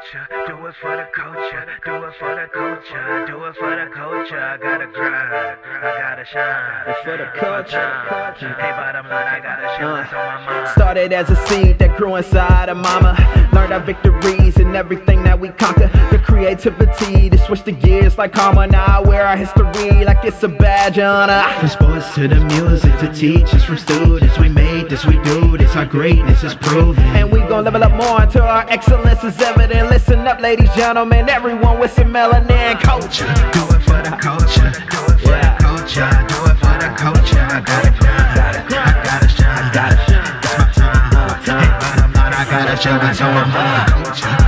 culture, do it for the culture, do it for the culture, do it for the culture. I gotta grind, I gotta shine. It's for the culture. Hey, bottom line, I gotta shine. Uh. That's on my mind. Started as a seed that grew inside of mama. Learned our victories and everything that we conquer. The creativity to switch the gears like karma. Now I wear our history like it's a badge on us. From sports to the music to teachers from students, we made this, we do this, our greatness is proven. And we gon' level up more until our excellence is evident. Listen up, ladies, gentlemen, everyone with some melanin culture. Do it for the culture, do it for the culture, do it for the culture. I gotta grind, I gotta shine, I gotta shine. It's my time. Hey, bottom line, I gotta shine. That's on my mind. Culture,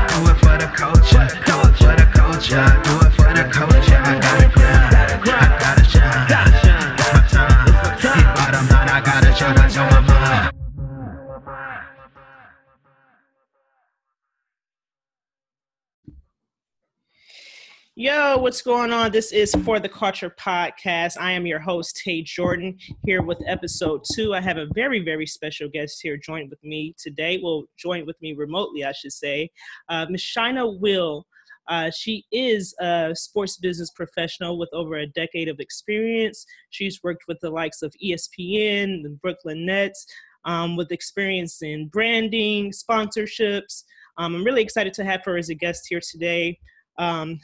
Yo, what's going on? This is For the Culture podcast. I am your host, Tay Jordan, here with episode two. I have a very, very special guest here joined with me today. Well, joined with me remotely, I should say. Uh, Ms. Shina Will. Uh, she is a sports business professional with over a decade of experience. She's worked with the likes of ESPN, the Brooklyn Nets, um, with experience in branding, sponsorships. Um, I'm really excited to have her as a guest here today. Um,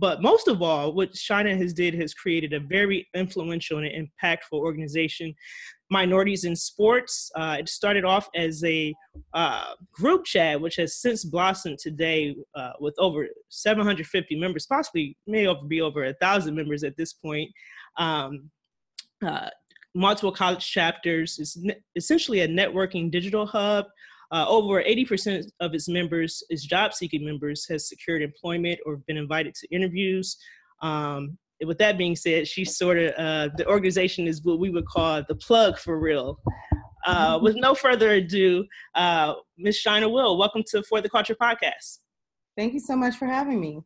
but most of all, what Shina has did has created a very influential and impactful organization, Minorities in Sports. Uh, it started off as a uh, group chat, which has since blossomed today uh, with over 750 members, possibly may over be over a thousand members at this point. Um, uh, multiple college chapters. It's ne- essentially a networking digital hub. Uh, over 80% of its members, its job seeking members, has secured employment or been invited to interviews. Um, with that being said, she's sort of, uh, the organization is what we would call the plug for real. Uh, with no further ado, uh, Ms. Shina Will, welcome to For the Culture podcast. Thank you so much for having me.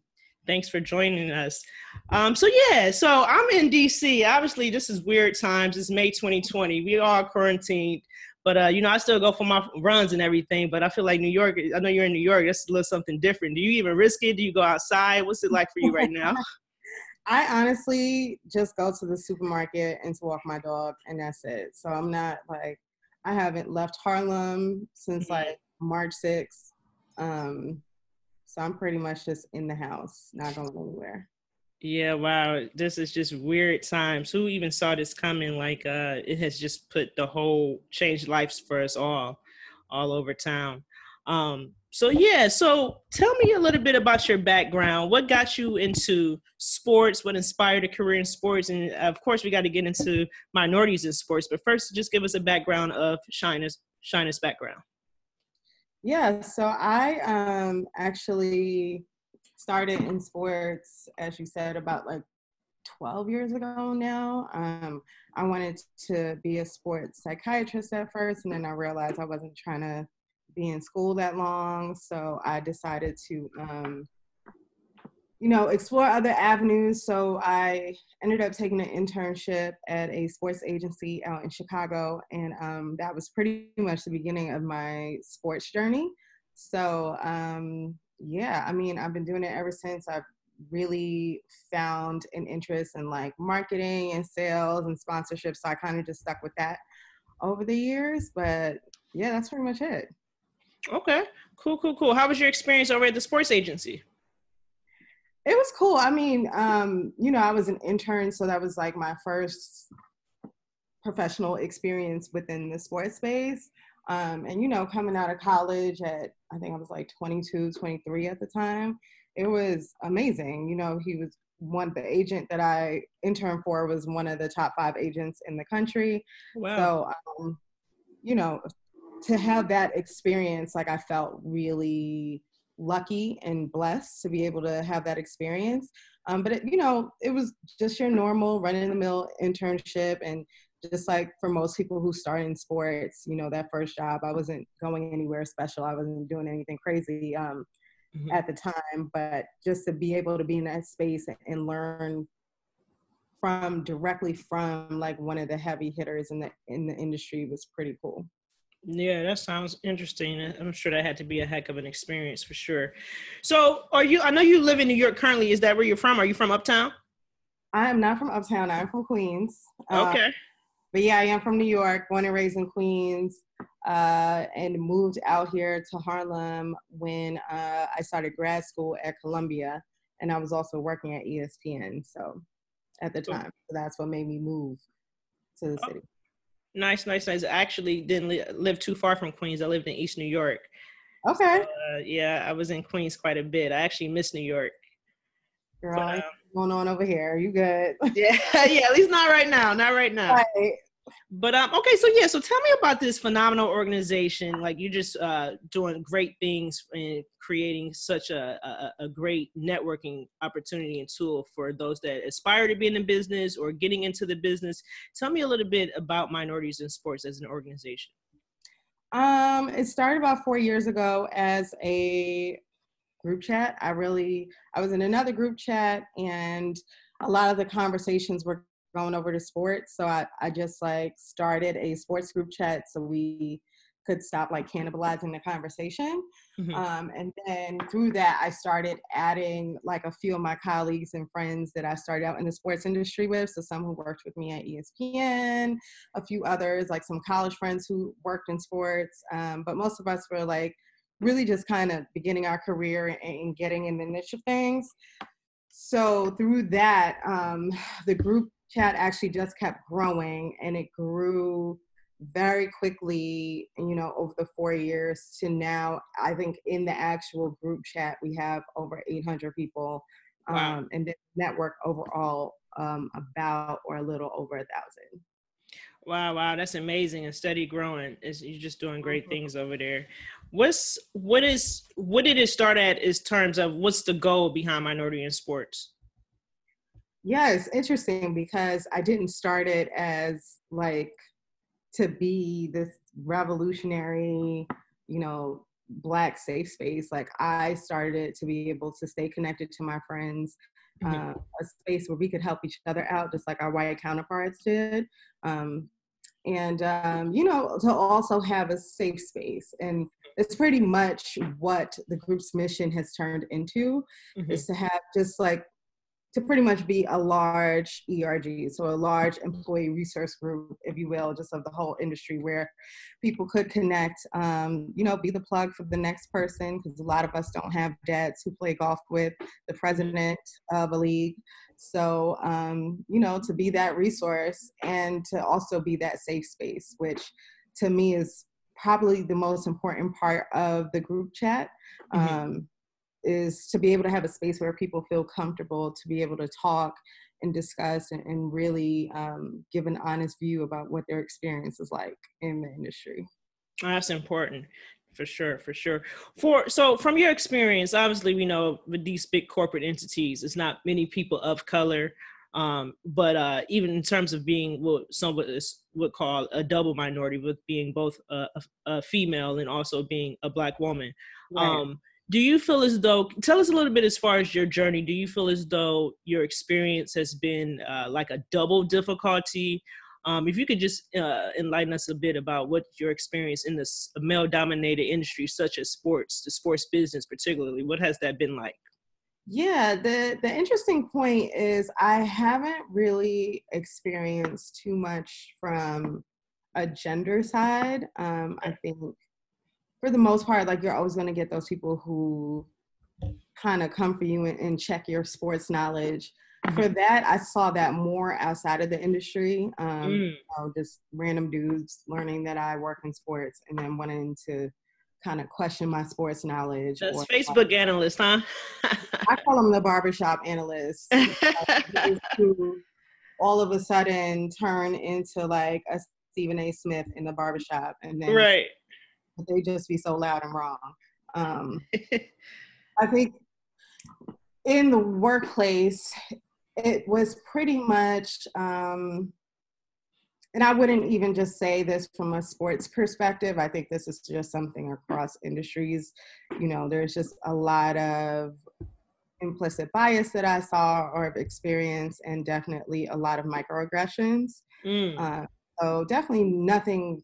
Thanks for joining us. Um, so yeah, so I'm in DC. Obviously, this is weird times. It's May 2020. We are quarantined, but uh, you know, I still go for my runs and everything. But I feel like New York. I know you're in New York. That's a little something different. Do you even risk it? Do you go outside? What's it like for you right now? I honestly just go to the supermarket and to walk my dog, and that's it. So I'm not like I haven't left Harlem since Mhm. like March 6th. Um, so I'm pretty much just in the house, not going anywhere. Yeah, wow. This is just weird times. Who even saw this coming? Like, uh, it has just put the whole changed lives for us all, all over town. Um, so yeah, so tell me a little bit about your background. What got you into sports? What inspired a career in sports? And of course, we got to get into minorities in sports. But first, just give us a background of Shina's Shina's background. Yeah, so I um actually started in sports, as you said, about like 12 years ago now. Um, I wanted to be a sports psychiatrist at first, and then I realized I wasn't trying to be in school that long. So I decided to, um, you know, explore other avenues. So I ended up taking an internship at a sports agency out in Chicago, and um, that was pretty much the beginning of my sports journey. So um, yeah, I mean, I've been doing it ever since. I've really found an interest in like marketing and sales and sponsorship. So I kind of just stuck with that over the years. But yeah, that's pretty much it. Okay, cool, cool, cool. How was your experience over at the sports agency? It was cool. I mean, um, you know, I was an intern, so that was like my first professional experience within the sports space. Um, and, you know, coming out of college at, I think I was like 22, 23 at the time, it was amazing. You know, he was one, the agent that I interned for was one of the top five agents in the country. Wow. So, um, you know, to have that experience, like I felt really lucky and blessed to be able to have that experience. Um, but it, you know, it was just your normal run-in-the-mill internship, and just like for most people who start in sports, you know, that first job, I wasn't going anywhere special. I wasn't doing anything crazy um, Mhm. at the time, but just to be able to be in that space and learn from directly from like one of the heavy hitters in the in the industry was pretty cool. Yeah, that sounds interesting. I'm sure that had to be a heck of an experience for sure. So, are you? I know you live in New York currently. Is that where you're from? Are you from Uptown? I am not from Uptown. I'm from Queens. Uh, Okay. But yeah, I am from New York, born and raised in Queens, uh, and moved out here to Harlem when uh, I started grad school at Columbia, and I was also working at ESPN. So at the time, so that's what made me move to the Oh. city. Nice, nice, nice. I actually didn't li- live too far from Queens. I lived in East New York. Okay, Uh, yeah, I was in Queens quite a bit. I actually miss New York. girl, But, um, going on over here? You good? yeah, yeah. At least not right now. Not right now. Right. But um, okay, so yeah, so tell me about this phenomenal organization. Like you're just uh, doing great things and creating such a, a a great networking opportunity and tool for those that aspire to be in the business or getting into the business. Tell me a little bit about minorities in sports as an organization. Um, it started about four years ago as a group chat. I really, I was in another group chat, and a lot of the conversations were going over to sports. So I, I just like started a sports group chat so we could stop like cannibalizing the conversation. Mhm. Um, and then through that, I started adding like a few of my colleagues and friends that I started out in the sports industry with. So some who worked with me at ESPN, a few others, like some college friends who worked in sports. Um, but most of us were like really just kind of beginning our career and, getting in the niche of things. So through that, um, the group chat actually just kept growing and it grew very quickly, you know, over the four years to now, I think in the actual group chat, we have over 800 people. Wow. Um, and the network overall, um, about or a little over a thousand. Wow, wow, that's amazing and steady growing. It's, you're just doing great Mhm. things over there. What's what is what did it start at? Is terms of what's the goal behind minority in sports? Yeah, it's interesting because I didn't start it as like to be this revolutionary, you know, black safe space. Like I started it to be able to stay connected to my friends, Uh, a space where we could help each other out, just like our white counterparts did. Um, and um, you know to also have a safe space and it's pretty much what the group's mission has turned into Mhm. is to have just like to pretty much be a large ERG, so a large employee resource group, if you will, just of the whole industry where people could connect, um, you know, be the plug for the next person, because a lot of us don't have dads who play golf with the president of a league. So, um, you know, to be that resource and to also be that safe space, which to me is probably the most important part of the group chat. Mhm. Um, is to be able to have a space where people feel comfortable to be able to talk and discuss and, and really um, give an honest view about what their experience is like in the industry. That's important for sure, for sure. For so from your experience, obviously we know with these big corporate entities, it's not many people of color. Um, but uh, even in terms of being what some would, call a double minority, with being both a, a, a female and also being a black woman, um, do you feel as though tell us a little bit as far as your journey. Do you feel as though your experience has been uh, like a double difficulty? Um, if you could just uh, enlighten us a bit about what your experience in this male dominated industry such as sports the sports business particularly what has that been like? Yeah, the the interesting point is I haven't really experienced too much from a gender side. Um, I think for the most part, like you're always going to get those people who kind of come for you and, and check your sports knowledge. For that, I saw that more outside of the industry. Um, Mm, just random dudes learning that I work in sports and then wanting to kind of question my sports knowledge. that's or- facebook analyst huh I call them the barbershop analysts. Who all of a sudden turn into like a Stephen A. Smith in the barbershop, and then right they just be so loud and wrong. Um, I think in the workplace, it was pretty much, um, and I wouldn't even just say this from a sports perspective. I think this is just something across industries. You know, there's just a lot of implicit bias that I saw or have experienced, and definitely a lot of microaggressions. Mm, Uh, so definitely nothing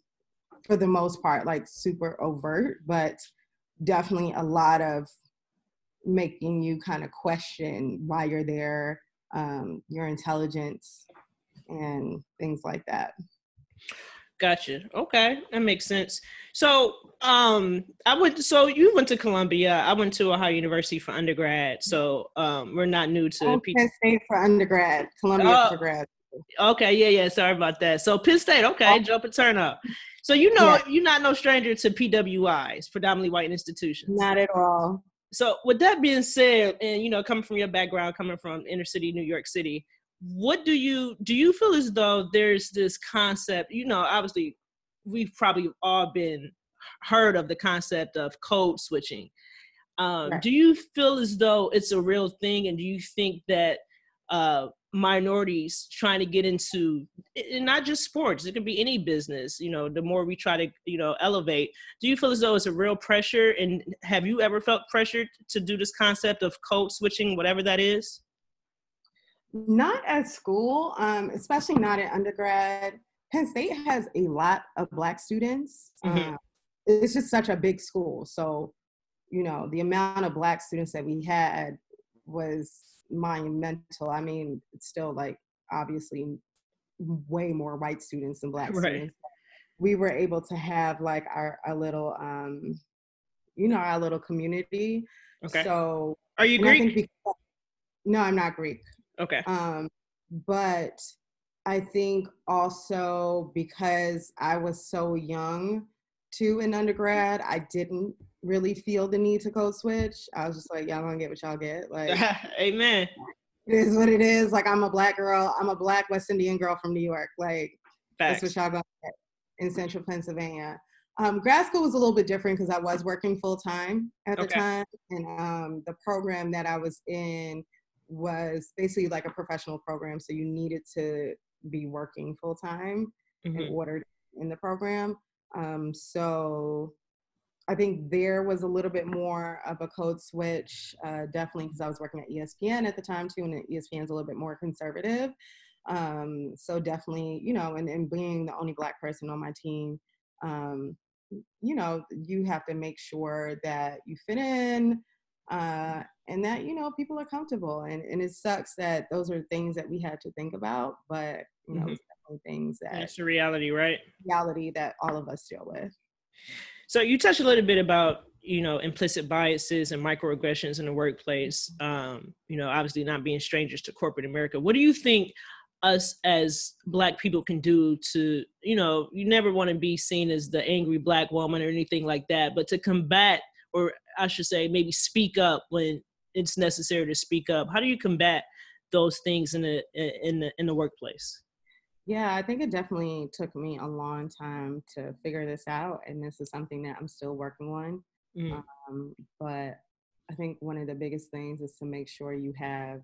for the most part, like super overt, but definitely a lot of making you kind of question why you're there, um, your intelligence, and things like that. Gotcha. Okay, that makes sense. So, um, I went. So you went to Columbia. I went to Ohio University for undergrad. So, um, we're not new to oh, Penn State for undergrad, Columbia oh, for grad. Okay, yeah, yeah. Sorry about that. So Penn State. Okay, oh. jump and turn up. So you know, yeah. you're not no stranger to PWIs, predominantly white institutions. Not at all. So with that being said, and you know, coming from your background, coming from inner city New York City, what do you do you feel as though there's this concept you know obviously we've probably all been heard of the concept of code switching um, right. do you feel as though it's a real thing and do you think that uh, minorities trying to get into and not just sports it can be any business you know the more we try to you know elevate do you feel as though it's a real pressure and have you ever felt pressured to do this concept of code switching whatever that is not at school, um, especially not at undergrad. Penn State has a lot of Black students. Mm-hmm. Um, it's just such a big school. So, you know, the amount of Black students that we had was monumental. I mean, it's still like obviously way more white students than Black right. students. We were able to have like our, our little, um, you know, our little community. Okay. So, are you Greek? Because, no, I'm not Greek. Okay. Um, but I think also because I was so young too in undergrad, I didn't really feel the need to code switch. I was just like, y'all gonna get what y'all get. Like, amen. It is what it is. Like, I'm a black girl. I'm a black West Indian girl from New York. Like, Facts. that's what y'all gonna get in Central Pennsylvania. Um, grad school was a little bit different because I was working full time at the okay. time, and um, the program that I was in was basically like a professional program. So you needed to be working full time mm-hmm. in order in the program. Um, so I think there was a little bit more of a code switch, uh, definitely because I was working at ESPN at the time too, and ESPN is a little bit more conservative. Um, so definitely, you know, and, and being the only black person on my team, um, you know, you have to make sure that you fit in, uh, and that you know people are comfortable and, and it sucks that those are things that we had to think about but you know mm-hmm. it's definitely things that it's a reality right reality that all of us deal with so you touched a little bit about you know implicit biases and microaggressions in the workplace um, you know obviously not being strangers to corporate america what do you think us as black people can do to you know you never want to be seen as the angry black woman or anything like that but to combat or I should say, maybe speak up when it's necessary to speak up. How do you combat those things in the in the in the workplace? Yeah, I think it definitely took me a long time to figure this out, and this is something that I'm still working on. Mm. Um, but I think one of the biggest things is to make sure you have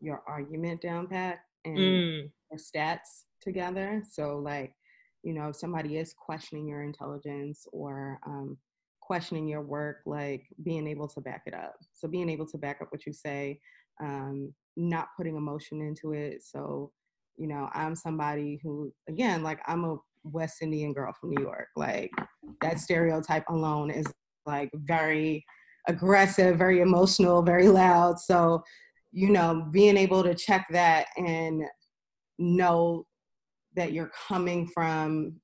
your argument down pat and mm. your stats together. So, like, you know, if somebody is questioning your intelligence or um, questioning your work, like being able to back it up. So being able to back up what you say, um, not putting emotion into it. So, you know, I'm somebody who, again, like I'm a West Indian girl from New York. Like that stereotype alone is like very aggressive, very emotional, very loud. So, you know, being able to check that and know that you're coming from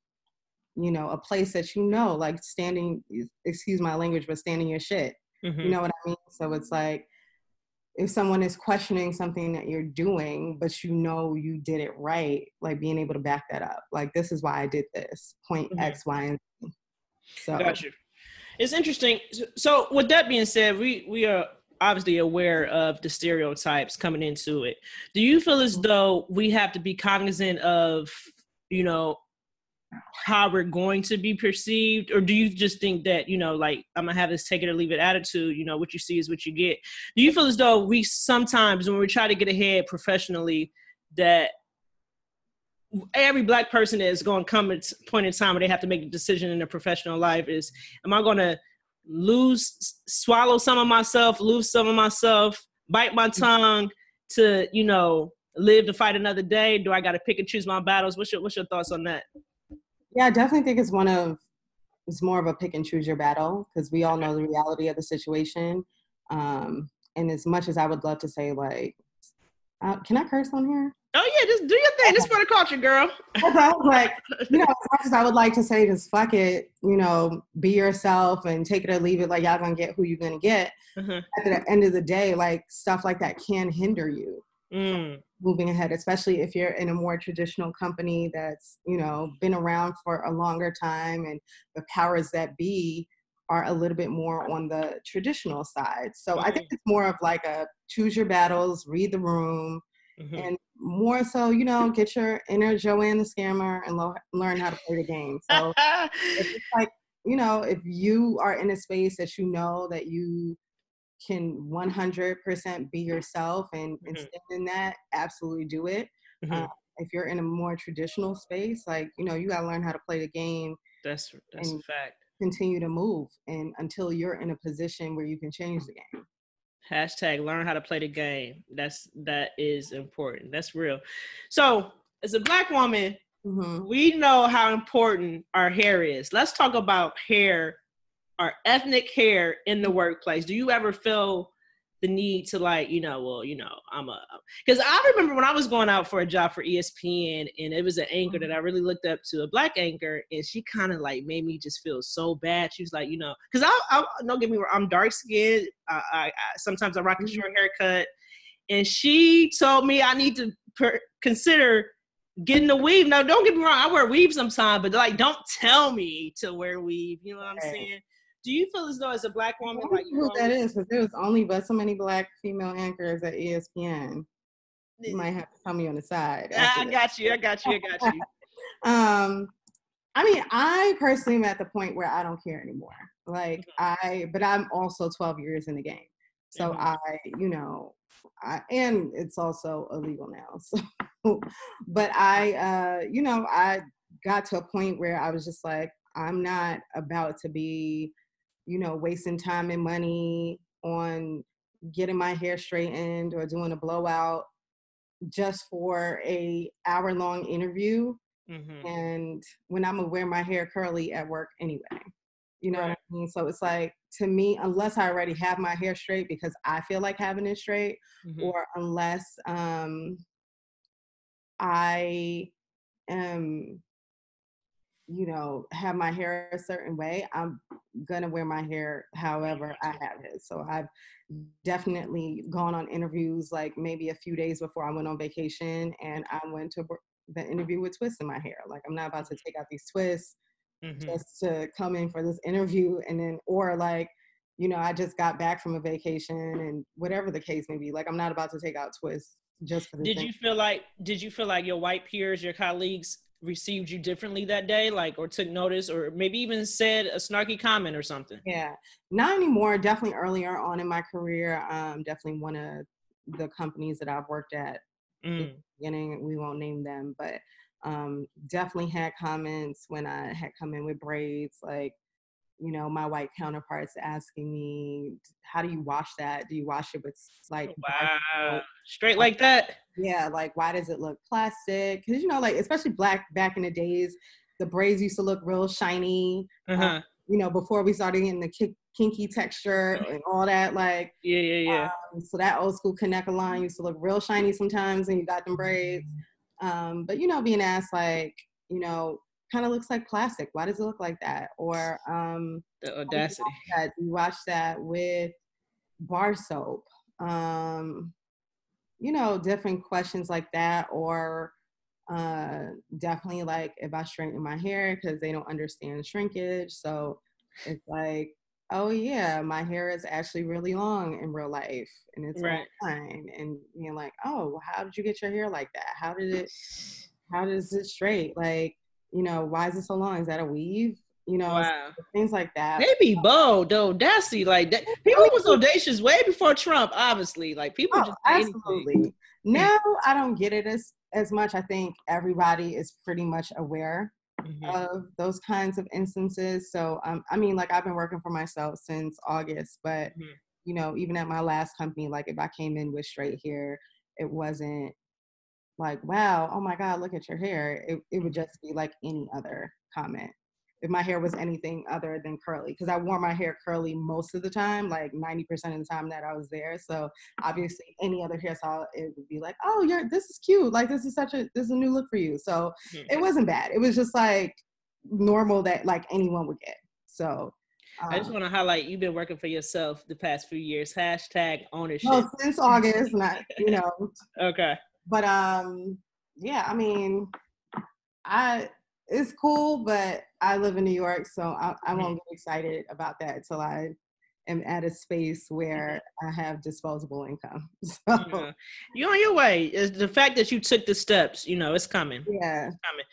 you know, a place that you know, like standing, excuse my language, but standing your shit. Mm-hmm. You know what I mean? So it's like, if someone is questioning something that you're doing, but you know you did it right, like being able to back that up. Like, this is why I did this, point mm-hmm. X, Y, and Z. So. Got you. It's interesting. So, with that being said, we we are obviously aware of the stereotypes coming into it. Do you feel as mm-hmm. though we have to be cognizant of, you know, how we're going to be perceived or do you just think that you know like i'm gonna have this take it or leave it attitude you know what you see is what you get? Do you feel as though we sometimes when we try to get ahead professionally that every black person is going to come at point in time where they have to make a decision in their professional life is am i going to lose swallow some of myself lose some of myself bite my mm-hmm. tongue to you know live to fight another day? Do i got to pick and choose my battles? What's your what's your thoughts on that Yeah, I definitely think it's one of it's more of a pick and choose your battle because we all know the reality of the situation. Um, and as much as I would love to say like, uh, can I curse on here? Oh yeah, just do your thing. This for the culture, girl. like, you know, as much as I would like to say, just fuck it, you know, be yourself and take it or leave it. Like y'all gonna get who you're gonna get. Uh-huh. At the end of the day, like stuff like that can hinder you Mm, moving ahead, especially if you're in a more traditional company that's, you know, been around for a longer time and the powers that be are a little bit more on the traditional side. So I think it's more of like a choose your battles, read the room, mhm. and more so, you know, get your inner Joanne the scammer and lo- learn how to play the game. So it's just like, you know, if you are in a space that you know that you can 100% be yourself and, and Mhm. stand in that, absolutely do it. Mhm. Uh, if you're in a more traditional space, like, you know, you got to learn how to play the game, that's that's a fact. continue to move, and until you're in a position where you can change the game. Hashtag learn how to play the game. That's that is important. That's real. So as a black woman, hmm we know how important our hair is. Let's talk about hair, our ethnic hair in the workplace. Do you ever feel the need to like, you know, well, you know, I'm a because I remember when I was going out for a job for ESPN and it was an anchor that I really looked up to, a black anchor, and she kind of like made me just feel so bad. She was like, you know, because I, I don't get me wrong, I'm dark skinned. I, I, I sometimes I rock a short mm-hmm. haircut, and she told me I need to per- consider getting a weave. Now, don't get me wrong, I wear weave sometimes, but like, don't tell me to wear weave. You know what I'm saying? Do you feel as though as a black I woman, don't like know who that always- is because there's only but so many black female anchors at ESPN. You might have to tell me on the side. I got you. I got you. I got you. um i mean i personally am at the point where i don't care anymore like i but i'm also 12 years in the game so Mhm. i you know I, and it's also illegal now so but i uh you know i got to a point where i was just like i'm not about to be you know wasting time and money on getting my hair straightened or doing a blowout just for a hour long interview Mhm. and when I'm gonna wear my hair curly at work anyway. You know Right. what I mean? So it's like to me, unless I already have my hair straight because I feel like having it straight, Mhm. or unless um I am you know have my hair a certain way, I'm gonna wear my hair however I have it. So I've definitely gone on interviews like maybe a few days before I went on vacation and I went to the interview with twists in my hair. Like I'm not about to take out these twists Mhm. just to come in for this interview and then or like you know I just got back from a vacation and whatever the case may be. Like I'm not about to take out twists just for this. Did thing. you feel like did you feel like your white peers, your colleagues received you differently that day, like or took notice, or maybe even said a snarky comment or something? Yeah, not anymore. Definitely earlier on in my career. Um, definitely one of the companies that I've worked at Mm. beginning. We won't name them, but um, definitely had comments when I had come in with braids, like, you know, my white counterparts asking me, "How do you wash that? Do you wash it with like, Wow, straight like that. yeah, like, why does it look plastic? Because you know, like, especially black back in the days, the braids used to look real shiny. Uh-huh. You know, before we started getting the ki- kinky texture and all that, like. Yeah, yeah, yeah. Um, so that old school Kanekalon used to look real shiny sometimes when you got them braids. Um, but you know, being asked like, you know, kind of looks like plastic. Why does it look like that? Or um, the audacity. that you watch that with bar soap. Um, you know, different questions like that, or uh, definitely like if I straighten my hair because they don't understand shrinkage. So it's like, oh yeah, my hair is actually really long in real life, and it's Right. fine. And you're like, oh, how did you get your hair like that? How did it? How does it straight? Like, you know, why is it so long? Is that a weave? You know, Wow. things like that. They be bold, though. Audacity, like that. People was audacious way before Trump, obviously. Like people Oh, just anything. absolutely. Now I don't get it as as much. I think everybody is pretty much aware Mhm. of those kinds of instances. So um, I mean, like I've been working for myself since August, but Mhm. you know, even at my last company, like if I came in with straight hair, it wasn't like, wow, oh my God, look at your hair. It it would just be like any other comment if my hair was anything other than curly because I wore my hair curly most of the time, like 90% of the time that I was there. So obviously any other hairstyle, it would be like, oh, you're this is cute. Like this is such a this is a new look for you. So Mhm. it wasn't bad. It was just like normal that like anyone would get. So I just um, want to highlight you've been working for yourself the past few years. Hashtag ownership. well, since August, not you know, Okay. But um yeah i mean i it's cool but i live in new york so i, I won't get excited about that until i am at a space where i have disposable income so Yeah. You're on your way. Is the fact that you took the steps, you know, it's coming. yeah coming.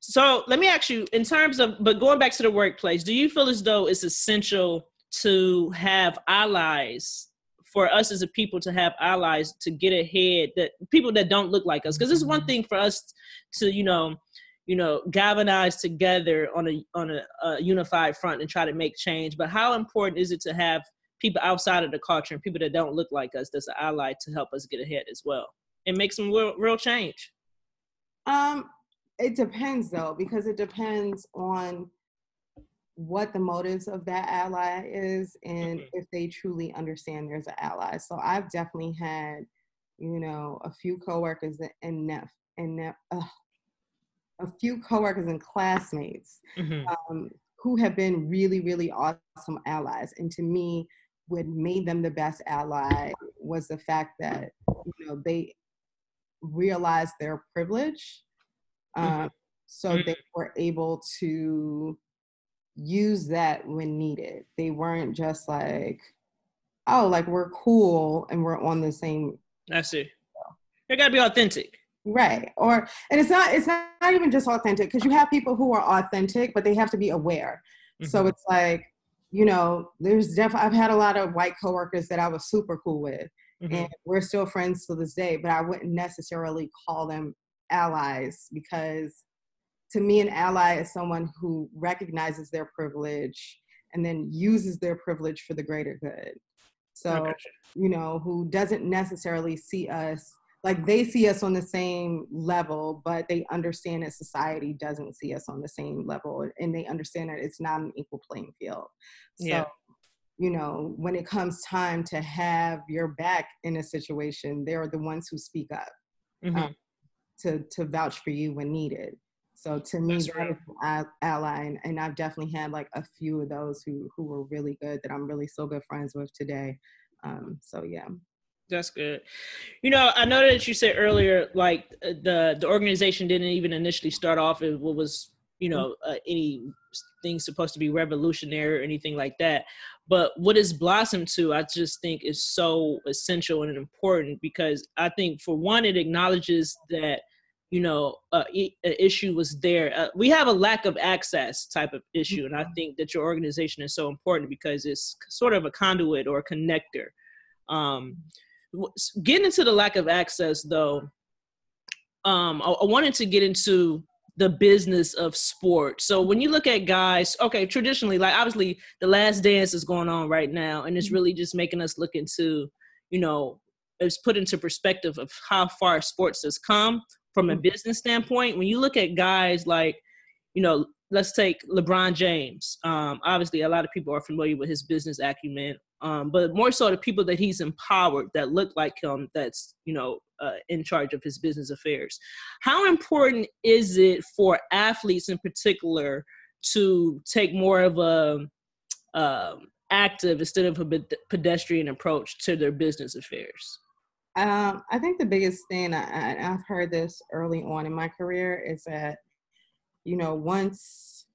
So let me ask you, in terms of, but going back to the workplace, do you feel as though it's essential to have allies for us as a people to have allies to get ahead that people that don't look like us? Because it's one thing for us to, you know, you know, galvanize together on a on a, a unified front and try to make change. But how important is it to have people outside of the culture and people that don't look like us that's an ally to help us get ahead as well and make some real, real change? um it depends though because it depends on what the motives of that ally is and Mhm. if they truly understand there's an ally so i've definitely had you know a few coworkers and nef and nef, ugh, a few coworkers and classmates Mhm. um, who have been really, really awesome allies. And to me, what made them the best ally was the fact that you know they realized their privilege, um, so they were able to use that when needed. They weren't just like, oh, like we're cool and we're on the same That's it. You gotta be authentic. Right. Or and it's not it's not even just authentic because you have people who are authentic, but they have to be aware. So Mhm. it's like, you know, there's definitely I've had a lot of white coworkers that I was super cool with. Mhm. And we're still friends to this day, but I wouldn't necessarily call them allies because to me an ally is someone who recognizes their privilege and then uses their privilege for the greater good. So Okay. you know, who doesn't necessarily see us like they see us on the same level, but they understand that society doesn't see us on the same level and they understand that it's not an equal playing field. So, Yeah. you know, when it comes time to have your back in a situation, they're the ones who speak up Mhm. to to vouch for you when needed. So to me, That's right. is an ally, and, and I've definitely had like a few of those who who were really good that I'm really still good friends with today. Um, so yeah. That's good. You know, I know that you said earlier, like uh, the the organization didn't even initially start off as what was, you know, uh, anything supposed to be revolutionary or anything like that. But what it's blossomed to, I just think is so essential and important because I think for one, it acknowledges that you know uh, i- an issue was there. Uh, we have a lack of access type of issue, and I think that your organization is so important because it's sort of a conduit or a connector. Um, getting into the lack of access though um I, I wanted to get into the business of sport so when you look at guys okay traditionally like obviously the last dance is going on right now and it's really just making us look into you know it's put into perspective of how far sports has come from a business standpoint when you look at guys like you know let's take lebron james um, obviously a lot of people are familiar with his business acumen um, but more so the people that he's empowered that look like him that's you know uh, in charge of his business affairs. How important is it for athletes in particular to take more of a um, active instead of a pedestrian approach to their business affairs Um, I think the biggest thing, I, I- I've heard this early on in my career, is that, you know, once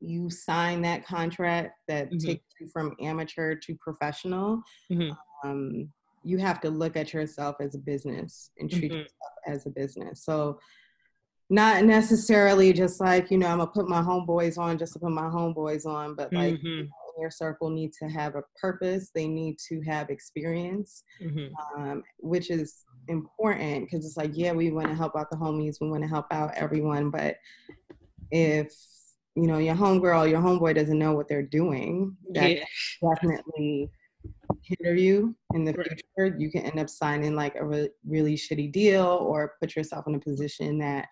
you sign that contract that Mhm. takes you from amateur to professional, Mhm. um, you have to look at yourself as a business and treat Mhm. yourself as a business. So, not necessarily just like, you know, I'm going to put my homeboys on just to put my homeboys on, but like, Mhm. Your circle need to have a purpose, they need to have experience Mhm. um, which is important because it's like, yeah, we want to help out the homies, we want to help out everyone, but if you know your homegirl, your homeboy doesn't know what they're doing, that yeah definitely hinder you in the Right. future. You can end up signing like a re- really shitty deal or put yourself in a position that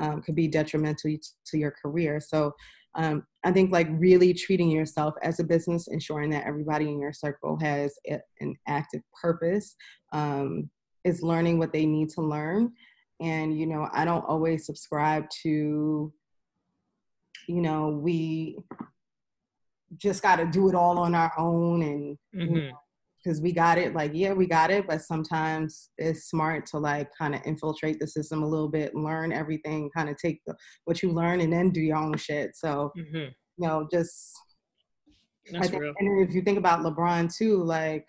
um, could be detrimental to your career. So um, I think like really treating yourself as a business, ensuring that everybody in your circle has a, an active purpose, um, is learning what they need to learn. And, you know, I don't always subscribe to, you know, we just got to do it all on our own and mm-hmm. you know, because we got it like yeah we got it but sometimes it's smart to like kind of infiltrate the system a little bit learn everything kind of take the, what you learn and then do your own shit so mm-hmm. you know just that's think, real. and if you think about lebron too like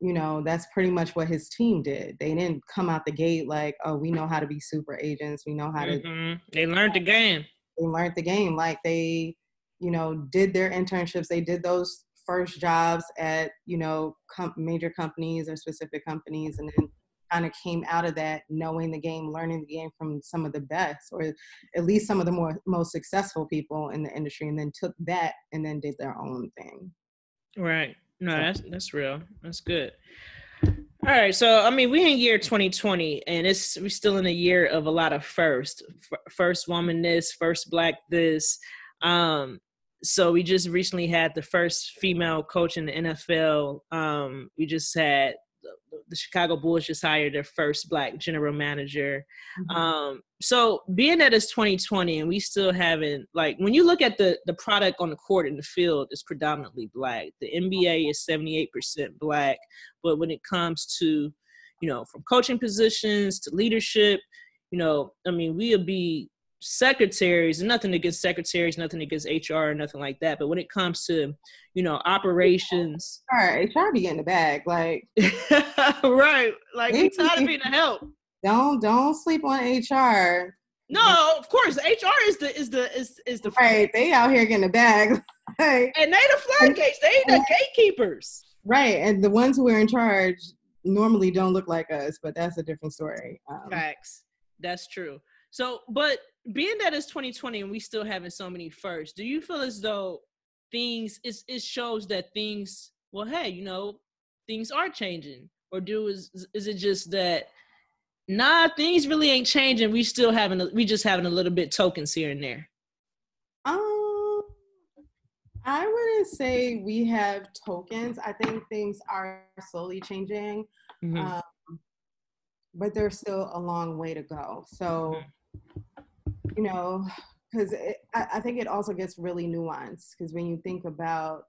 you know that's pretty much what his team did they didn't come out the gate like oh we know how to be super agents we know how to mm-hmm. they learned the game they learned the game like they you know did their internships they did those first jobs at you know com- major companies or specific companies and then kind of came out of that knowing the game learning the game from some of the best or at least some of the more most successful people in the industry and then took that and then did their own thing. Right. No that's that's real. That's good. All right so i mean we're in year 2020 and it's we're still in a year of a lot of first first woman this first black this um so we just recently had the first female coach in the NFL. Um, we just had the Chicago Bulls just hired their first black general manager. Mm-hmm. Um, so being that it's 2020 and we still haven't like when you look at the the product on the court in the field, is predominantly black. The NBA is 78% black, but when it comes to you know from coaching positions to leadership, you know, I mean, we'll be secretaries, nothing against secretaries, nothing against HR, nothing like that. But when it comes to, you know, operations, all right, HR be in the bag, like right, like we tired of being a help. Don't don't sleep on HR. No, of course, HR is the is the is is the right. They out here getting the bag, and they the floodgates. They the gatekeepers. Right, and the ones who are in charge normally don't look like us, but that's a different story. Um, Facts. That's true. So, but being that it's 2020 and we still having so many firsts, do you feel as though things it, it shows that things well, hey, you know, things are changing, or do is is it just that nah, things really ain't changing. We still having a, we just having a little bit tokens here and there. Um, I wouldn't say we have tokens. I think things are slowly changing. Mm-hmm. Um, but there's still a long way to go. So, mm-hmm you know, because I, I think it also gets really nuanced because when you think about,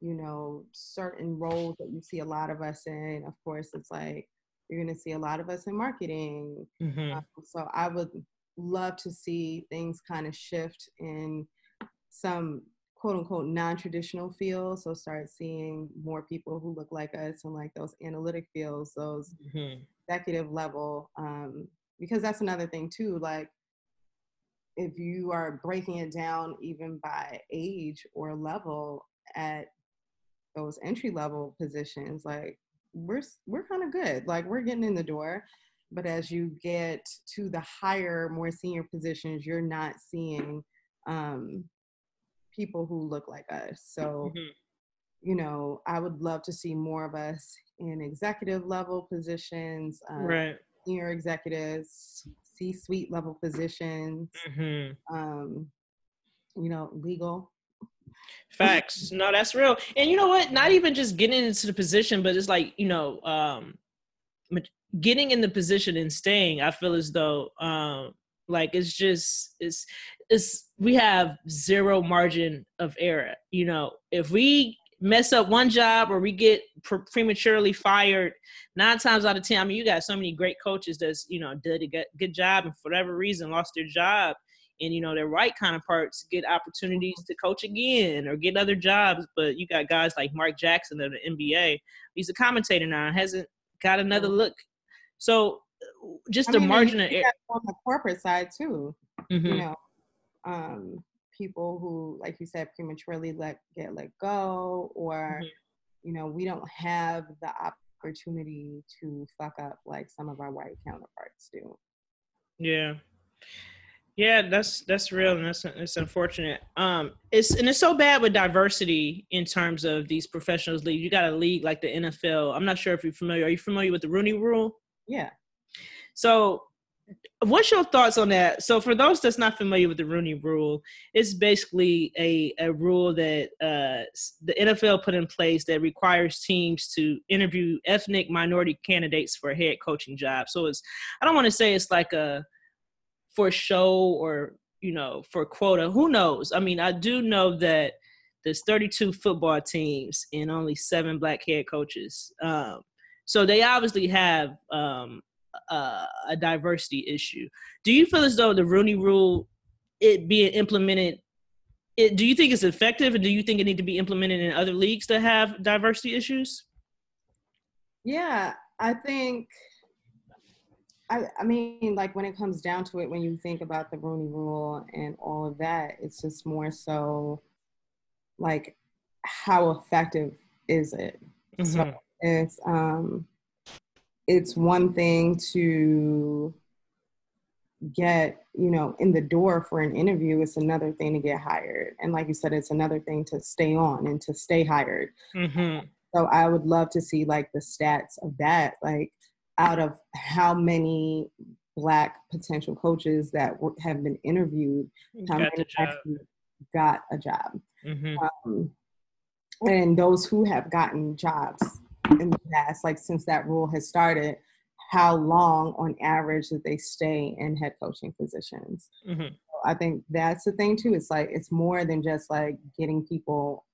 you know, certain roles that you see a lot of us in, of course, it's like you're going to see a lot of us in marketing. Mm-hmm. Um, so I would love to see things kind of shift in some quote unquote non-traditional fields so start seeing more people who look like us in like those analytic fields those mm-hmm. executive level um, because that's another thing too like if you are breaking it down even by age or level at those entry level positions like we're we're kind of good like we're getting in the door. But as you get to the higher more senior positions you're not seeing um, people who look like us. So mm-hmm. you know i would love to see more of us in executive level positions um, right. senior executives C-suite level positions, mm-hmm. um, you know, legal. Facts. no, that's real. And you know what? Not even just getting into the position, but it's like you know, um, getting in the position and staying. I feel as though, um, like it's just it's it's we have zero margin of error. You know, if we mess up one job or we get pre- prematurely fired nine times out of ten i mean you got so many great coaches that's you know did a good, good job and for whatever reason lost their job and you know their right counterparts get opportunities to coach again or get other jobs but you got guys like mark jackson of the nba he's a commentator now hasn't got another look so just I the mean, margin of error on the corporate side too mm-hmm. you know um people who, like you said, prematurely let get let go, or mm-hmm. you know, we don't have the opportunity to fuck up like some of our white counterparts do. Yeah. Yeah, that's that's real and that's it's unfortunate. Um, it's and it's so bad with diversity in terms of these professionals league. You got a league like the NFL. I'm not sure if you're familiar. Are you familiar with the Rooney Rule? Yeah. So what's your thoughts on that? So, for those that's not familiar with the Rooney Rule, it's basically a, a rule that uh, the NFL put in place that requires teams to interview ethnic minority candidates for a head coaching jobs. So, it's I don't want to say it's like a for show or you know for quota. Who knows? I mean, I do know that there's 32 football teams and only seven black head coaches. Um, so they obviously have um, uh, a diversity issue. Do you feel as though the Rooney Rule, it being implemented, it, do you think it's effective, and do you think it need to be implemented in other leagues that have diversity issues? Yeah, I think. I, I mean, like when it comes down to it, when you think about the Rooney Rule and all of that, it's just more so like how effective is it? Mm-hmm. So it's um it's one thing to get you know in the door for an interview it's another thing to get hired and like you said it's another thing to stay on and to stay hired mm-hmm. so i would love to see like the stats of that like out of how many black potential coaches that have been interviewed how got many actually got a job mm-hmm. um, and those who have gotten jobs in the past, like since that rule has started, how long on average that they stay in head coaching positions. Mm-hmm. So I think that's the thing too. It's like it's more than just like getting people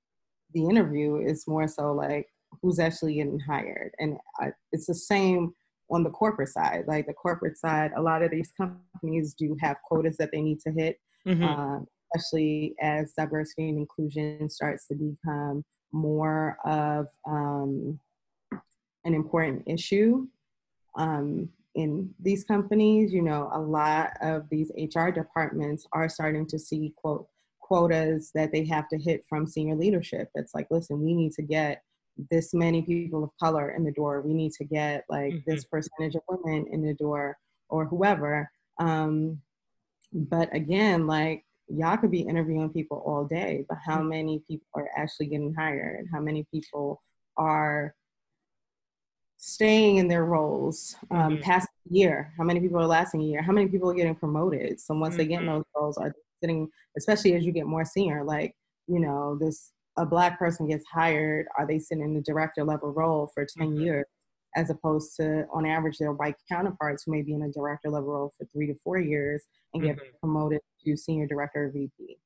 the interview. It's more so like who's actually getting hired, and I, it's the same on the corporate side. Like the corporate side, a lot of these companies do have quotas that they need to hit. Mm-hmm. Uh, especially as diversity and inclusion starts to become more of um, an important issue um, in these companies. You know, a lot of these HR departments are starting to see quote quotas that they have to hit from senior leadership. It's like, listen, we need to get this many people of color in the door. We need to get like mm-hmm. this percentage of women in the door or whoever. Um, but again, like y'all could be interviewing people all day, but how mm-hmm. many people are actually getting hired? How many people are staying in their roles um, mm-hmm. past a year? How many people are lasting a year? How many people are getting promoted? So once mm-hmm. they get in mm-hmm. those roles, are they sitting, especially as you get more senior, like, you know, this a black person gets hired, are they sitting in the director level role for 10 mm-hmm. years? As opposed to, on average, their white counterparts who may be in a director level role for three to four years and get mm-hmm. promoted to senior director or VP.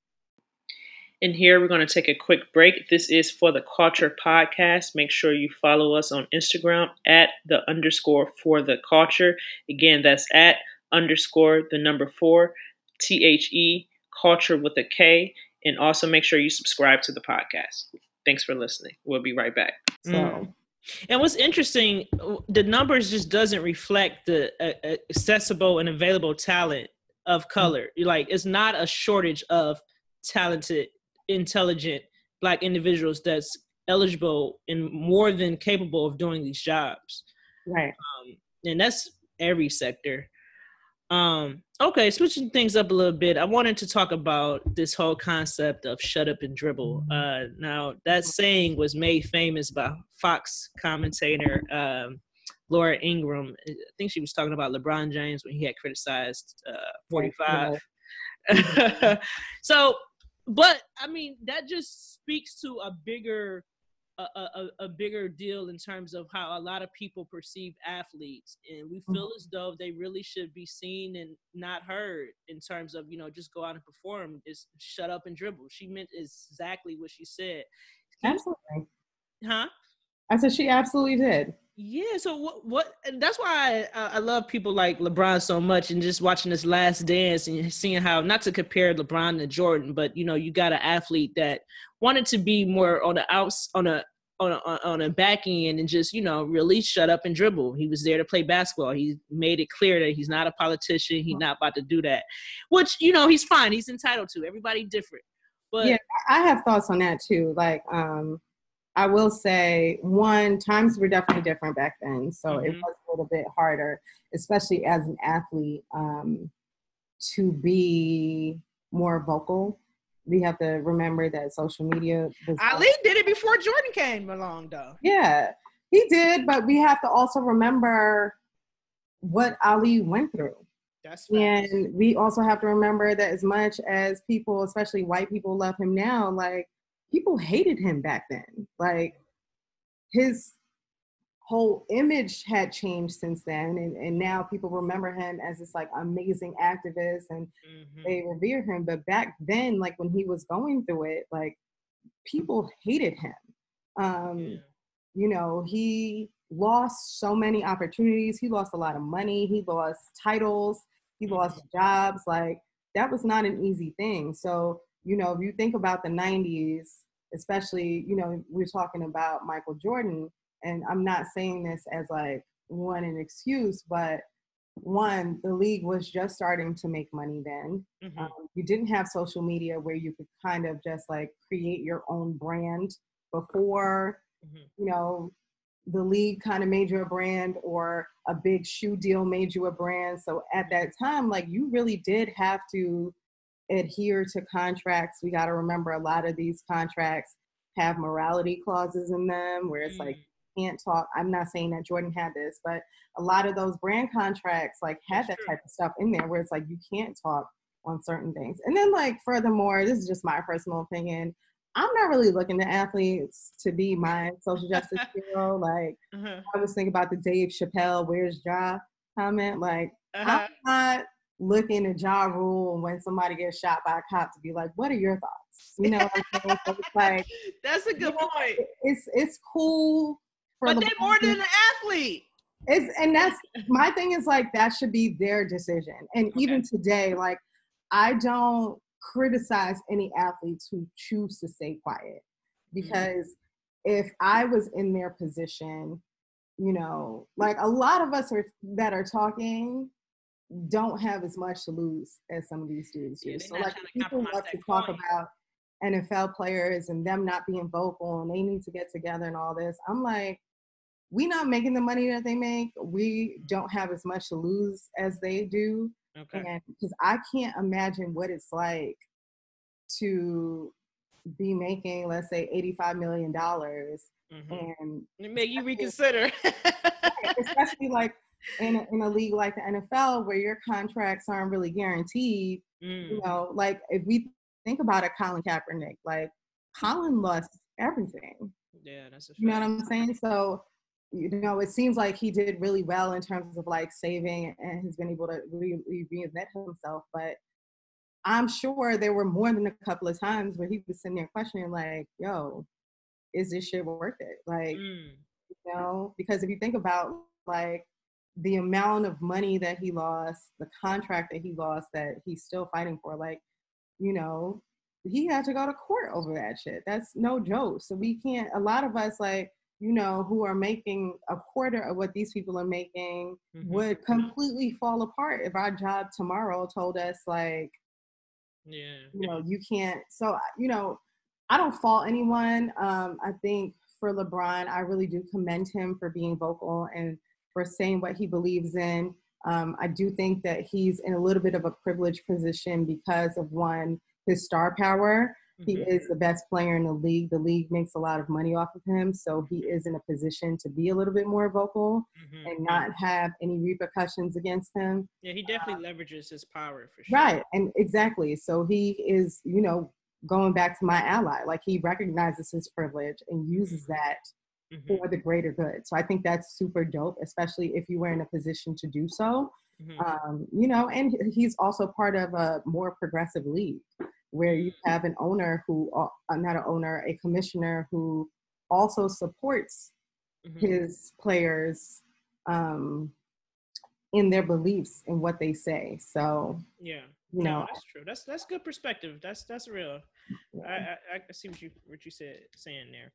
And here we're going to take a quick break. This is for the Culture Podcast. Make sure you follow us on Instagram at the underscore for the culture. Again, that's at underscore the number four, T H E, culture with a K. And also make sure you subscribe to the podcast. Thanks for listening. We'll be right back. So. Mm. And what's interesting, the numbers just doesn't reflect the uh, accessible and available talent of color. Like it's not a shortage of talented intelligent black individuals that's eligible and more than capable of doing these jobs. Right. Um, and that's every sector. Um okay switching things up a little bit i wanted to talk about this whole concept of shut up and dribble. Uh now that saying was made famous by fox commentator um laura Ingraham. i think she was talking about lebron james when he had criticized uh 45 so but I mean that just speaks to a bigger a, a, a, bigger deal in terms of how a lot of people perceive athletes. And we feel mm-hmm. as though they really should be seen and not heard in terms of you know just go out and perform just shut up and dribble. She meant exactly what she said. Absolutely. Huh? I said she absolutely did yeah, so what? What? That's why I, I love people like LeBron so much, and just watching this Last Dance and seeing how not to compare LeBron to Jordan, but you know, you got an athlete that wanted to be more on the outs on a on a, on a back end and just you know really shut up and dribble. He was there to play basketball. He made it clear that he's not a politician. He's not about to do that, which you know he's fine. He's entitled to. Everybody different. But yeah, I have thoughts on that too. Like, um, I will say, one, times were definitely different back then. So mm-hmm. it was a little bit harder, especially as an athlete, um, to be more vocal. We have to remember that social media. Ali did it before Jordan came along, though. Yeah, he did. But we have to also remember what Ali went through. That's facts. And we also have to remember that as much as people, especially white people, love him now, like people hated him back then. Like his whole image had changed since then and, and now people remember him as this like amazing activist and Mhm. they revere him. But back then like when he was going through it like people hated him. Um Yeah. you know he lost so many opportunities. He lost a lot of money. He lost titles. He lost jobs. Like that was not an easy thing. So you know if you think about the 90s especially you know we're talking about michael jordan and i'm not saying this as like one an excuse but one the league was just starting to make money then Mhm. um, you didn't have social media where you could kind of just like create your own brand before Mhm. you know the league kind of made you a brand or a big shoe deal made you a brand so at that time like you really did have to adhere to contracts we got to remember a lot of these contracts have morality clauses in them where it's like Mm. can't talk. I'm not saying that Jordan had this, but a lot of those brand contracts like had that type of stuff in there where it's like you can't talk on certain things. And then like furthermore, this is just my personal opinion. I'm not really looking to athletes to be my social justice hero. Like Uh-huh. I was thinking about the Dave Chappelle "Where's Ja" comment. Like Uh-huh. I'm not looking at Ja Rule when somebody gets shot by a cop to be like, "What are your thoughts?" You know So like That's a good point. it's it's cool. For But they LeBron more than an athlete. it's and that's my thing is like that should be their decision. And Okay. even today, like I don't criticize any athletes who choose to stay quiet mm-hmm. because if I was in their position, you know, like a lot of us are that are talking don't have as much to lose as some of these dudes do. Yeah, so like people love to talk about NFL players and them not being vocal and they need to get together and all this. I'm like, we not making the money that they make. We don't have as much to lose as they do. Okay. And because I can't imagine what it's like to be making, let's say, $85 million Mhm. and It make you reconsider. especially like in a, in a league like the NFL where your contracts aren't really guaranteed. Mm. You know, like if we think about it, Colin Kaepernick, like Colin lost everything. Yeah, that's a. You know what I'm saying? So, you know, it seems like he did really well in terms of like saving and has been able to re- re- reinvent himself. But I'm sure there were more than a couple of times where he was sitting there questioning, like, yo, is this shit worth it? Like, Mm. you know because if you think about like the amount of money that he lost the contract that he lost that he's still fighting for like you know he had to go to court over that shit that's no joke so we can't a lot of us like you know who are making a quarter of what these people are making Mhm. would completely fall apart if our job tomorrow told us like Yeah. you know you can't so you know i don't fault anyone um i think for lebron i really do commend him for being vocal and for saying what he believes in um i do think that he's in a little bit of a privileged position because of one his star power he Mhm. is the best player in the league the league makes a lot of money off of him so he is in a position to be a little bit more vocal Mhm. and not have any repercussions against him Yeah, he definitely leverages his power for sure. Right, and exactly. So he is, you know, going back to my ally. Like he recognizes his privilege and uses that Mhm. for the greater good. So I think that's super dope, especially if you were in a position to do so. Mhm. Um, you know, and he's also part of a more progressive league where you have an owner who, uh, not an owner, a commissioner who also supports Mhm. his players um, in their beliefs and what they say. So Yeah. you no, know, that's true. That's that's good perspective. That's that's real. I I, I see what you what you said saying there.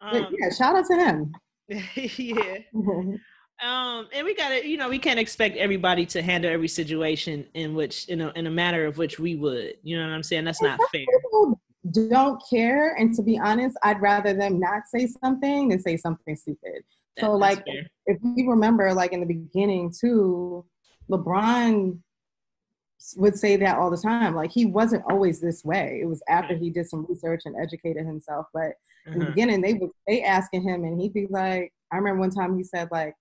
Um, yeah, shout out to him. yeah. Um, and we gotta, you know, we can't expect everybody to handle every situation in which, in a in a manner of which we would. You know what I'm saying? That's not fair. People don't care, and to be honest, I'd rather them not say something than say something stupid. That- So, like, fair. if we remember, like in the beginning too, LeBron would say that all the time. Like he wasn't always this way. It was after he did some research and educated himself. But in the Uh-huh. beginning, they would they asking him, and he'd be like, I remember one time he said like,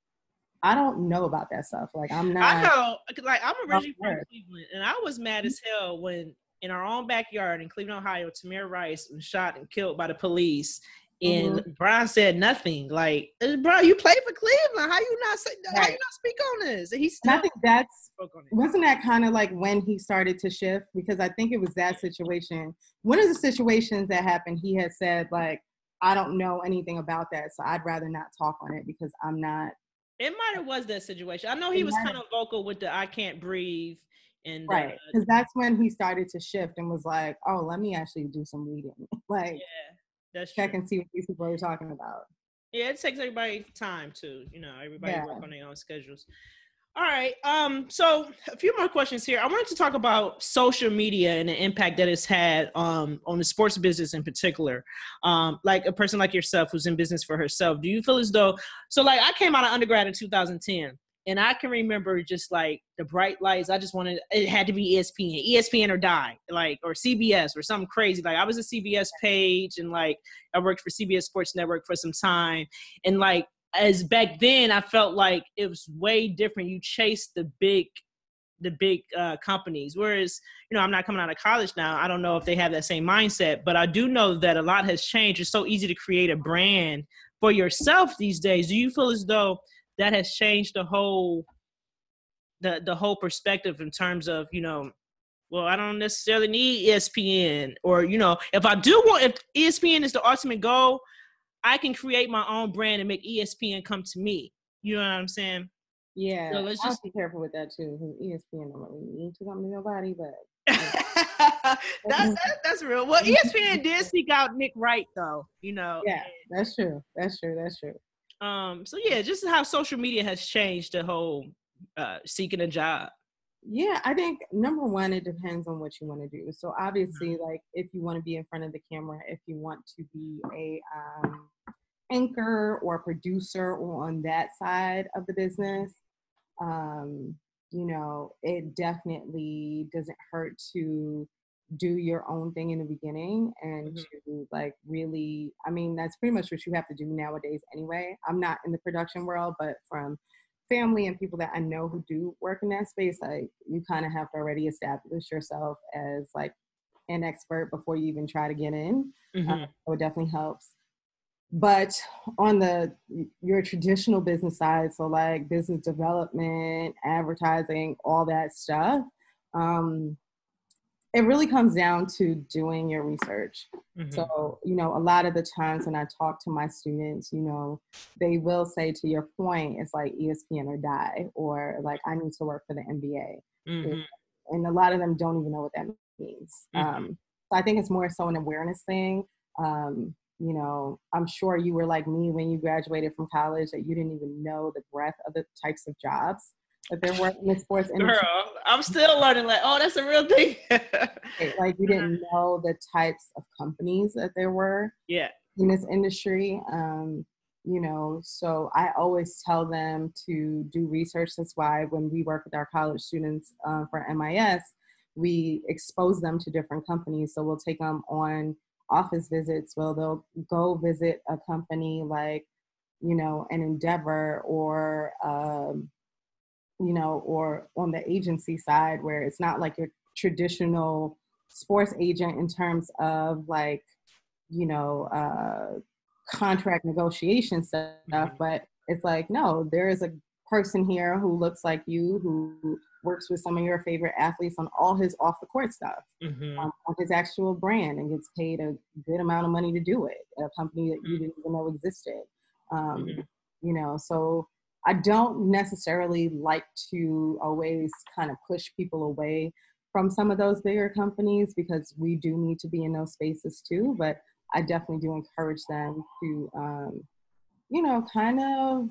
I don't know about that stuff. Like I'm not. I know, like I'm originally from Cleveland, and I was mad as hell when in our own backyard in Cleveland, Ohio, Tamir Rice was shot and killed by the police. And Mm-hmm. Brian said nothing. Like, "Uh, bro, you play for Cleveland. How you not say? How you not speak on this? And he And I think that's spoke on it. wasn't that kind of like when he started to shift because I think it was that situation. One of the situations that happened, he had said like, "I don't know anything about that, so I'd rather not talk on it because I'm not It might have was that situation. I know he was kind of vocal with the "I can't breathe" and right." uh, Because that's when he started to shift and was like, "Oh, let me actually do some reading, like yeah, that's check true. and see what these people are talking about." Yeah, it takes everybody time too. You know, everybody Yeah. work on their own schedules. All right. Um, so a few more questions here. I wanted to talk about social media and the impact that it's had um on the sports business in particular. Um, like a person like yourself who's in business for herself. Do you feel as though so like I came out of undergrad in 2010 and I can remember just like the bright lights. I just wanted it had to be ESPN, ESPN or die, like or CBS or something crazy. Like I was a CBS page and like I worked for CBS Sports Network for some time. And like as back then I felt like it was way different. You chased the big the big uh, companies. Whereas, you know, I'm not coming out of college now. I don't know if they have that same mindset, but I do know that a lot has changed. It's so easy to create a brand for yourself these days. Do you feel as though that has changed the whole the the whole perspective in terms of, you know, well, I don't necessarily need ESPN or, you know, if I do want if ESPN is the ultimate goal, I can create my own brand and make ESPN come to me. You know what I'm saying? Yeah, So let's just- be careful with that too. ESPN don't really need to come to nobody, but that's that, that's real. Well, ESPN did seek out Nick Wright though, you know. yeah, that's true. That's true. That's true. Um. So yeah, just how social media has changed the whole uh, seeking a job. Yeah, I think number one, it depends on what you want to do. So Mm-hmm. obviously, like if you want to be in front of the camera, if you want to be a um, anchor or producer or on that side of the business, um, you know, it definitely doesn't hurt to do your own thing in the beginning and Mhm. to like really i mean that's pretty much what you have to do nowadays anyway i'm not in the production world but from family and people that i know who do work in that space like you kind of have to already establish yourself as like an expert before you even try to get in Mhm. so it definitely helps but on the your traditional business side so like business development advertising all that stuff um it really comes down to doing your research Mhm. so you know a lot of the times when i talk to my students you know they will say to your point it's like espn or die or like i need to work for the nba Mhm. and a lot of them don't even know what that means. Mhm. Um, so I think it's more so an awareness thing. Um, you know, I'm sure you were like me when you graduated from college that you didn't even know the breadth of the types of jobs that there were in the sports industry. Girl, I'm still learning. Like, oh, that's a real thing. Like you didn't know the types of companies that there were yeah. in this industry. Um, you know, so I always tell them to do research. That's why when we work with our college students uh, for MIS, we expose them to different companies. So we'll take them on office visits. Well, they'll go visit a company like, you know, an Endeavor or, um, you know, or on the agency side where it's not like your traditional sports agent in terms of like, you know, uh, contract negotiation stuff, Mhm. but it's like, no, there is a person here who looks like you, who works with some of your favorite athletes on all his off the court stuff, Mhm. um, on his actual brand, and gets paid a good amount of money to do it. A company that you Mhm. didn't even know existed. Um, Mhm. You know, so I don't necessarily like to always kind of push people away from some of those bigger companies because we do need to be in those spaces too. But I definitely do encourage them to, um, you know, kind of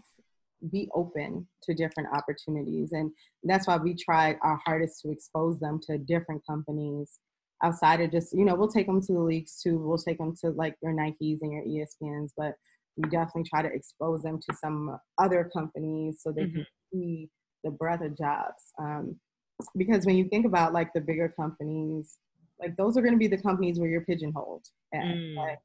be open to different opportunities. And that's why we try our hardest to expose them to different companies outside of just, you know, we'll take them to the leagues too. We'll take them to like your Nikes and your ESPNs, but we definitely try to expose them to some other companies so they can see the breadth of jobs. Um, because when you think about like the bigger companies, like those are going to be the companies where you're pigeonholed at. Mm. Like,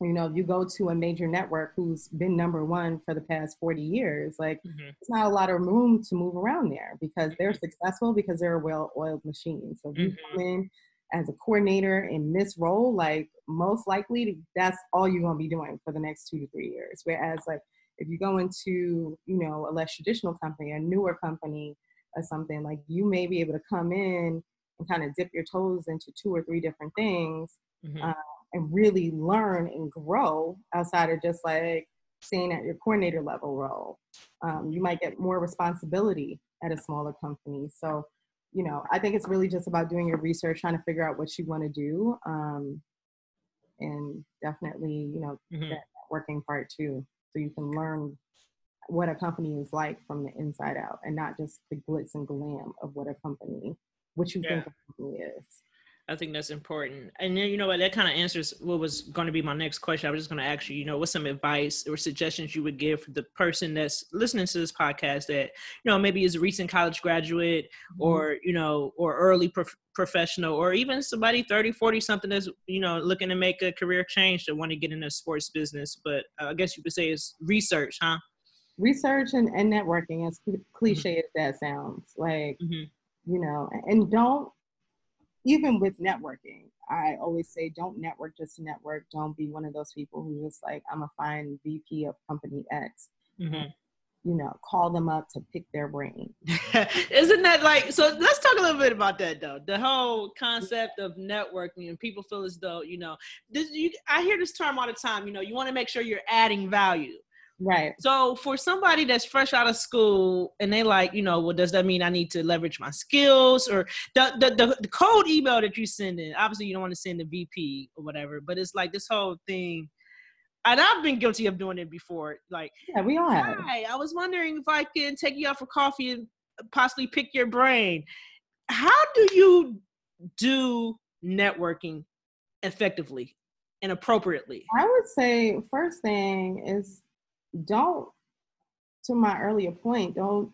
you know, if you go to a major network who's been number one for the past 40 years, like Mhm. there's not a lot of room to move around there because they're Mm-hmm. successful because they're a well-oiled machine. So if you Mhm. come in as a coordinator in this role, like most likely that's all you're gonna be doing for the next two to three years. Whereas like if you go into, you know, a less traditional company, a newer company or something, like you may be able to come in and kind of dip your toes into two or three different things Mhm. uh, and really learn and grow outside of just like staying at your coordinator level role. Um, you might get more responsibility at a smaller company. So, you know, I think it's really just about doing your research, trying to figure out what you want to do, um, and definitely, you know, Mhm. that working part too, so you can learn what a company is like from the inside out, and not just the glitz and glam of what a company, what you think a company is. I think that's important. And then you know what, that kind of answers what was going to be my next question. I was just going to ask you, you know, what's some advice or suggestions you would give for the person that's listening to this podcast that, you know, maybe is a recent college graduate or, you know, or early prof- professional or even somebody 30, 40 something that's, you know, looking to make a career change that want to get into sports business. But uh, I guess you could say it's research, huh? research and, and networking as cl- cliche as that sounds like Mhm. you know and don't even with networking i always say don't network just to network don't be one of those people who just like i'm a fine vp of company x Mhm. you know call them up to pick their brain Isn't that like so? Let's talk a little bit about that though. The whole concept of networking and people feel as though you know this. You, I hear this term all the time. You know, you want to make sure you're adding value. Right So for somebody that's fresh out of school and they like, you know, well, does that mean I need to leverage my skills or the the, the, the cold email that you send in? Obviously, you don't want to send the VP or whatever, but it's like this whole thing. And I've been guilty of doing it before. Like, yeah we all have Hi, I was wondering if I can take you out for coffee and possibly pick your brain. How do you do networking effectively and appropriately? i would say first thing is don't to my earlier point don't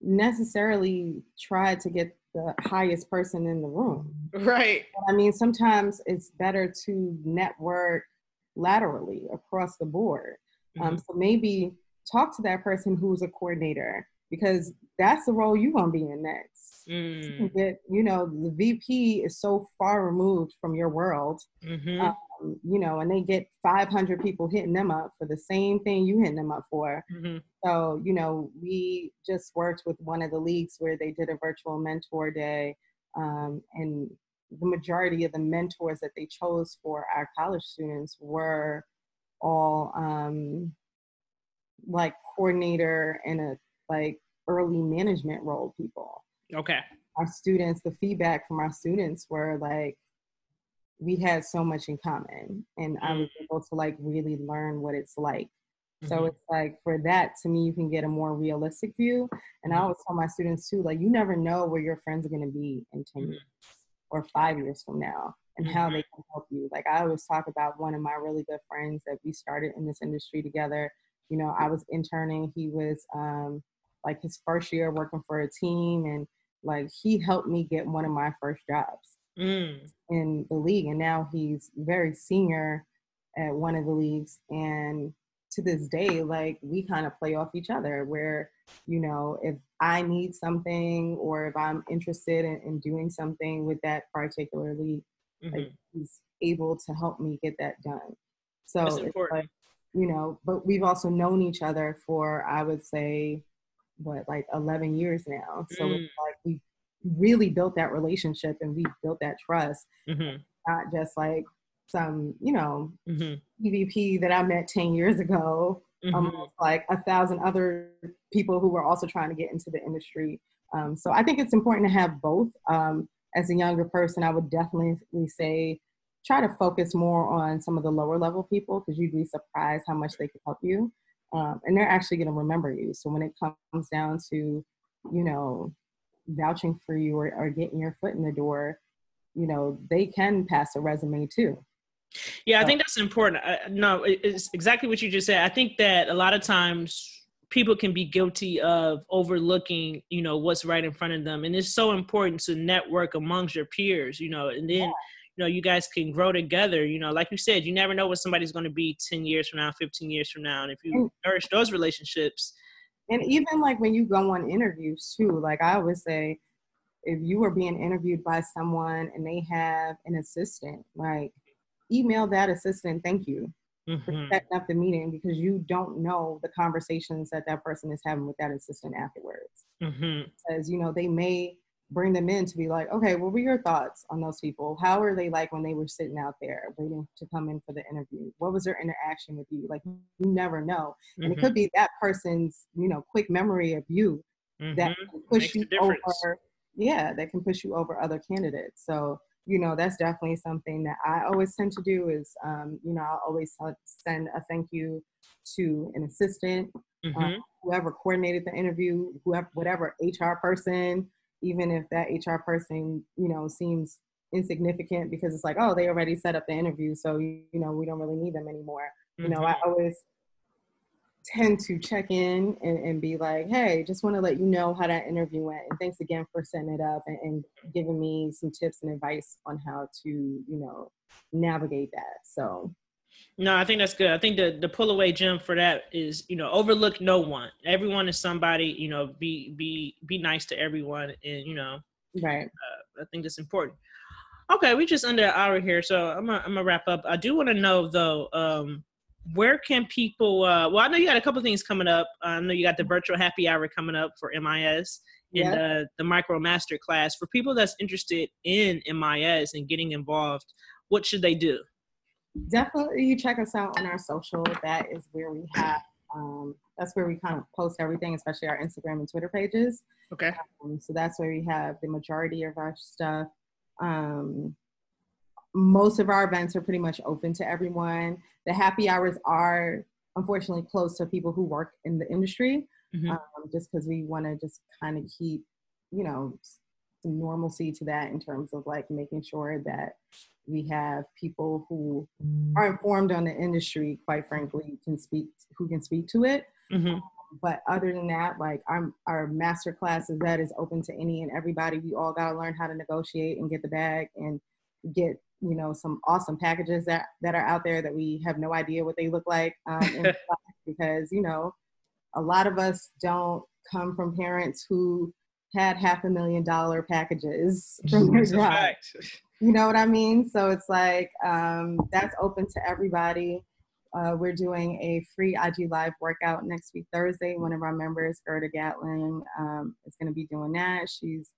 necessarily try to get the highest person in the room Right. I mean, sometimes it's better to network laterally across the board. Um, so maybe talk to that person who's a coordinator because that's the role you're gonna be in next. You Mm, get, you know, the VP is so far removed from your world, mhm. um, you know, and they get 500 people hitting them up for the same thing you hitting them up for. Mhm. So, you know, we just worked with one of the leagues where they did a virtual mentor day. Um, and the majority of the mentors that they chose for our college students were all um, like coordinator and a like early management role people. Okay. Our students, the feedback from our students were like, we had so much in common, and I was able to like really learn what it's like so Mhm. it's like for that, to me, you can get a more realistic view. And I always tell my students too, like you never know where your friends are gonna be in 10 Mhm. years or five years from now and how they can help you. Like I always talk about one of my really good friends that we started in this industry together. You know, I was interning, he was um like his first year working for a team and like he helped me get one of my first jobs Mm. in the league and now he's very senior at one of the leagues and to this day like we kind of play off each other where you know if i need something or if i'm interested in, in doing something with that particular league like Mhm. he's able to help me get that done so it's like you know but we've also known each other for i would say what like 11 years now so Mm. like we really built that relationship and we built that trust Mhm. not just like some you know Mhm. evp that i met 10 years ago Mhm. almost like a thousand other people who were also trying to get into the industry um, so i think it's important to have both um, as a younger person i would definitely say try to focus more on some of the lower level people because you'd be surprised how much they can help you um, and they're actually going to remember you so when it comes down to you know vouching for you or, or getting your foot in the door you know they can pass a resume too Yeah, I think that's important. I, no, it's exactly what you just said. I think that a lot of times people can be guilty of overlooking, you know, what's right in front of them, and it's so important to network amongst your peers, you know, and then. You know you guys can grow together you know like you said you never know what somebody's going to be 10 years from now 15 years from now and if you And- nourish those relationships and even like when you go on interviews too like i always say if you are being interviewed by someone and they have an assistant like email that assistant thank you for Mhm. setting up the meeting because you don't know the conversations that that person is having with that assistant afterwards Mhm. says you know they may bring them in to be like okay what were your thoughts on those people how were they like when they were sitting out there waiting to come in for the interview what was their interaction with you like you never know and it Mhm. could be that person's you know quick memory of you that Mhm. can push Makes you over yeah that can push you over other candidates so you know that's definitely something that i always tend to do is um, you know i'll always send a thank you to an assistant Mhm. whoever coordinated the interview whoever whatever hr person even if that hr person you know seems insignificant because it's like oh they already set up the interview so you know we don't really need them anymore you know i Mhm. always tend to check in and, and be like hey just want to let you know how that interview went and thanks again for setting it up and, and giving me some tips and advice on how to you know navigate that so No, I think that's good. I think the the pull away gem for that is you know overlook no one. Everyone is somebody. You know, be be be nice to everyone, and you know right I think that's important. Okay, we just under an hour here, so I'm gonna, I'm gonna wrap up. I do want to know though, um, where can people? Uh, well, I know you got a couple things coming up. I know you got the virtual happy hour coming up for MIS and yeah uh, the micro master class. For people that's interested in MIS and getting involved, what should they do? Definitely you check us out on our social that is where we have um, that's where we kind of post everything especially our instagram and twitter pages Okay. Um, so that's where we have the majority of our stuff. Um, most of our events are pretty much open to everyone. The happy hours are unfortunately closed to people who work in the industry, Mhm. um, just because we want to just kind of keep, you know, some normalcy to that in terms of like making sure that we have people who are informed on the industry, quite frankly, can speak who can speak to it. Hmm but other than that like our, our master classes that is open to any and everybody. We all got to learn how to negotiate and get the bag and get you know some awesome packages that that are out there that we have no idea what they look like um, in because you know a lot of us don't come from parents who had half a million dollar packages from their job you know what I mean? So it's like um, that's open to everybody. Uh, we're doing a free IG Live workout next week, Thursday. One of our members, Gerda Gatling, um, is going to be doing that. She's,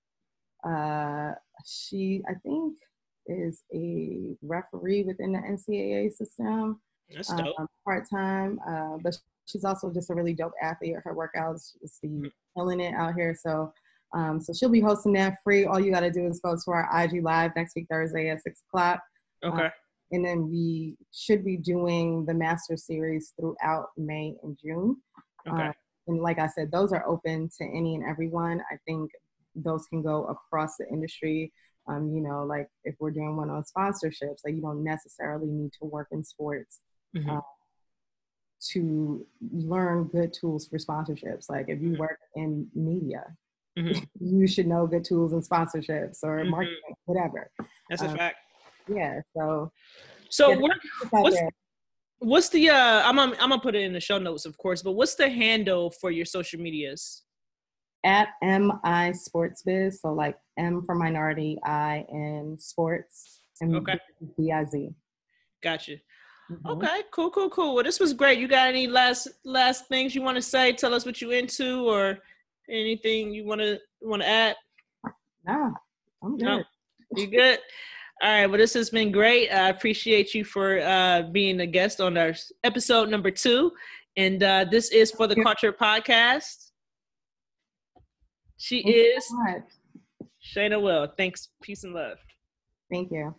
uh, she, I think, is a referee within the NCAA system, That's dope. um, part time. Uh, but she's also just a really dope athlete. Her workouts, she's the killing it out here. So um, so she'll be hosting that free. All you got to do is go to our IG Live next week, Thursday at six o'clock. Okay. And then we should be doing the Master Series throughout May and June. Okay. Uh, and like I said, those are open to any and everyone. I think those can go across the industry. Um, you know, like if we're doing one on sponsorships, like you don't necessarily need to work in sports Mhm. uh, to learn good tools for sponsorships. Like if you Mhm. work in media, Mhm. you should know good tools and sponsorships or Mhm. marketing, whatever. That's a um, fact. Yeah, so So yeah, out What's- what's the uh I'm I'm, I'm gonna put it in the show notes of course, but what's the handle for your social medias? at MI Sports Biz, so like M for minority, I in sports, and Okay. B I Z. Gotcha. Mhm. Okay, cool, cool, cool. Well, this was great. You got any last last things you want to say? Tell us what you into or anything you want to want to add. Nah, I'm good. No. You good? All right. Well, this has been great. I appreciate you for uh, being a guest on our episode number two, and uh, this is for the. Culture Podcast. She Thank is so much. Shina Will. Thanks. Peace and love. Thank you.